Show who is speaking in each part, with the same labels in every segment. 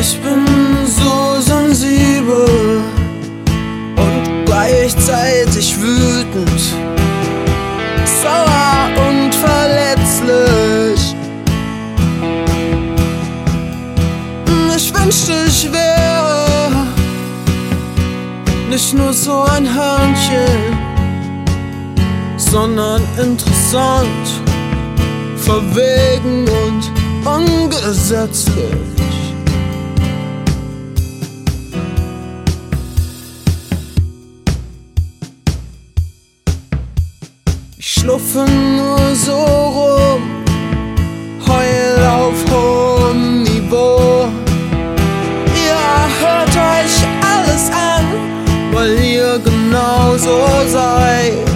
Speaker 1: Ich bin so sensibel und gleichzeitig wütend, sauer und verletzlich. Ich wünschte, ich wäre nicht nur so ein Hörnchen, sondern interessant, verwegen und ungesetzlich. Ich schluffe nur so rum, heul auf hohem Niveau. Ihr hört euch alles an, weil ihr genauso seid.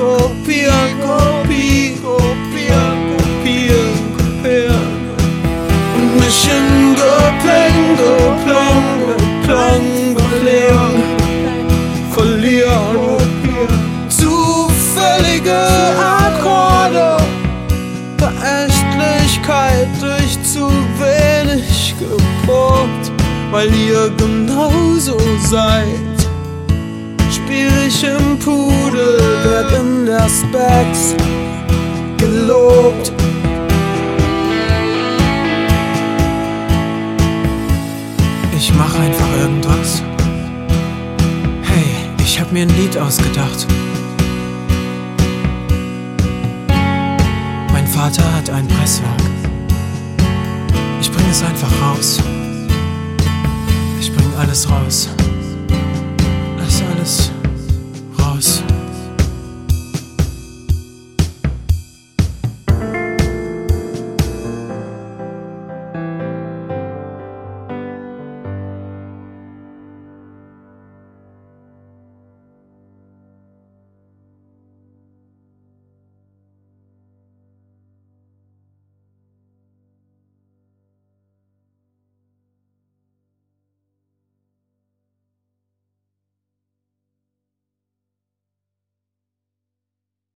Speaker 1: Kopie, kopieren, Kopie, kopieren, kopieren, kopieren. Und mich in Gepläng, Gepläng, Gepläng, Gepläng verlieren. Zufällige Akkorde, Verächtlichkeit durch zu wenig geprobt, weil ihr genauso seid. Spiel ich im Pudel, Specs gelobt.
Speaker 2: Ich mach einfach irgendwas. Hey, ich hab mir ein Lied ausgedacht. Mein Vater hat ein Presswerk. Ich bring es einfach raus. Ich bring alles raus.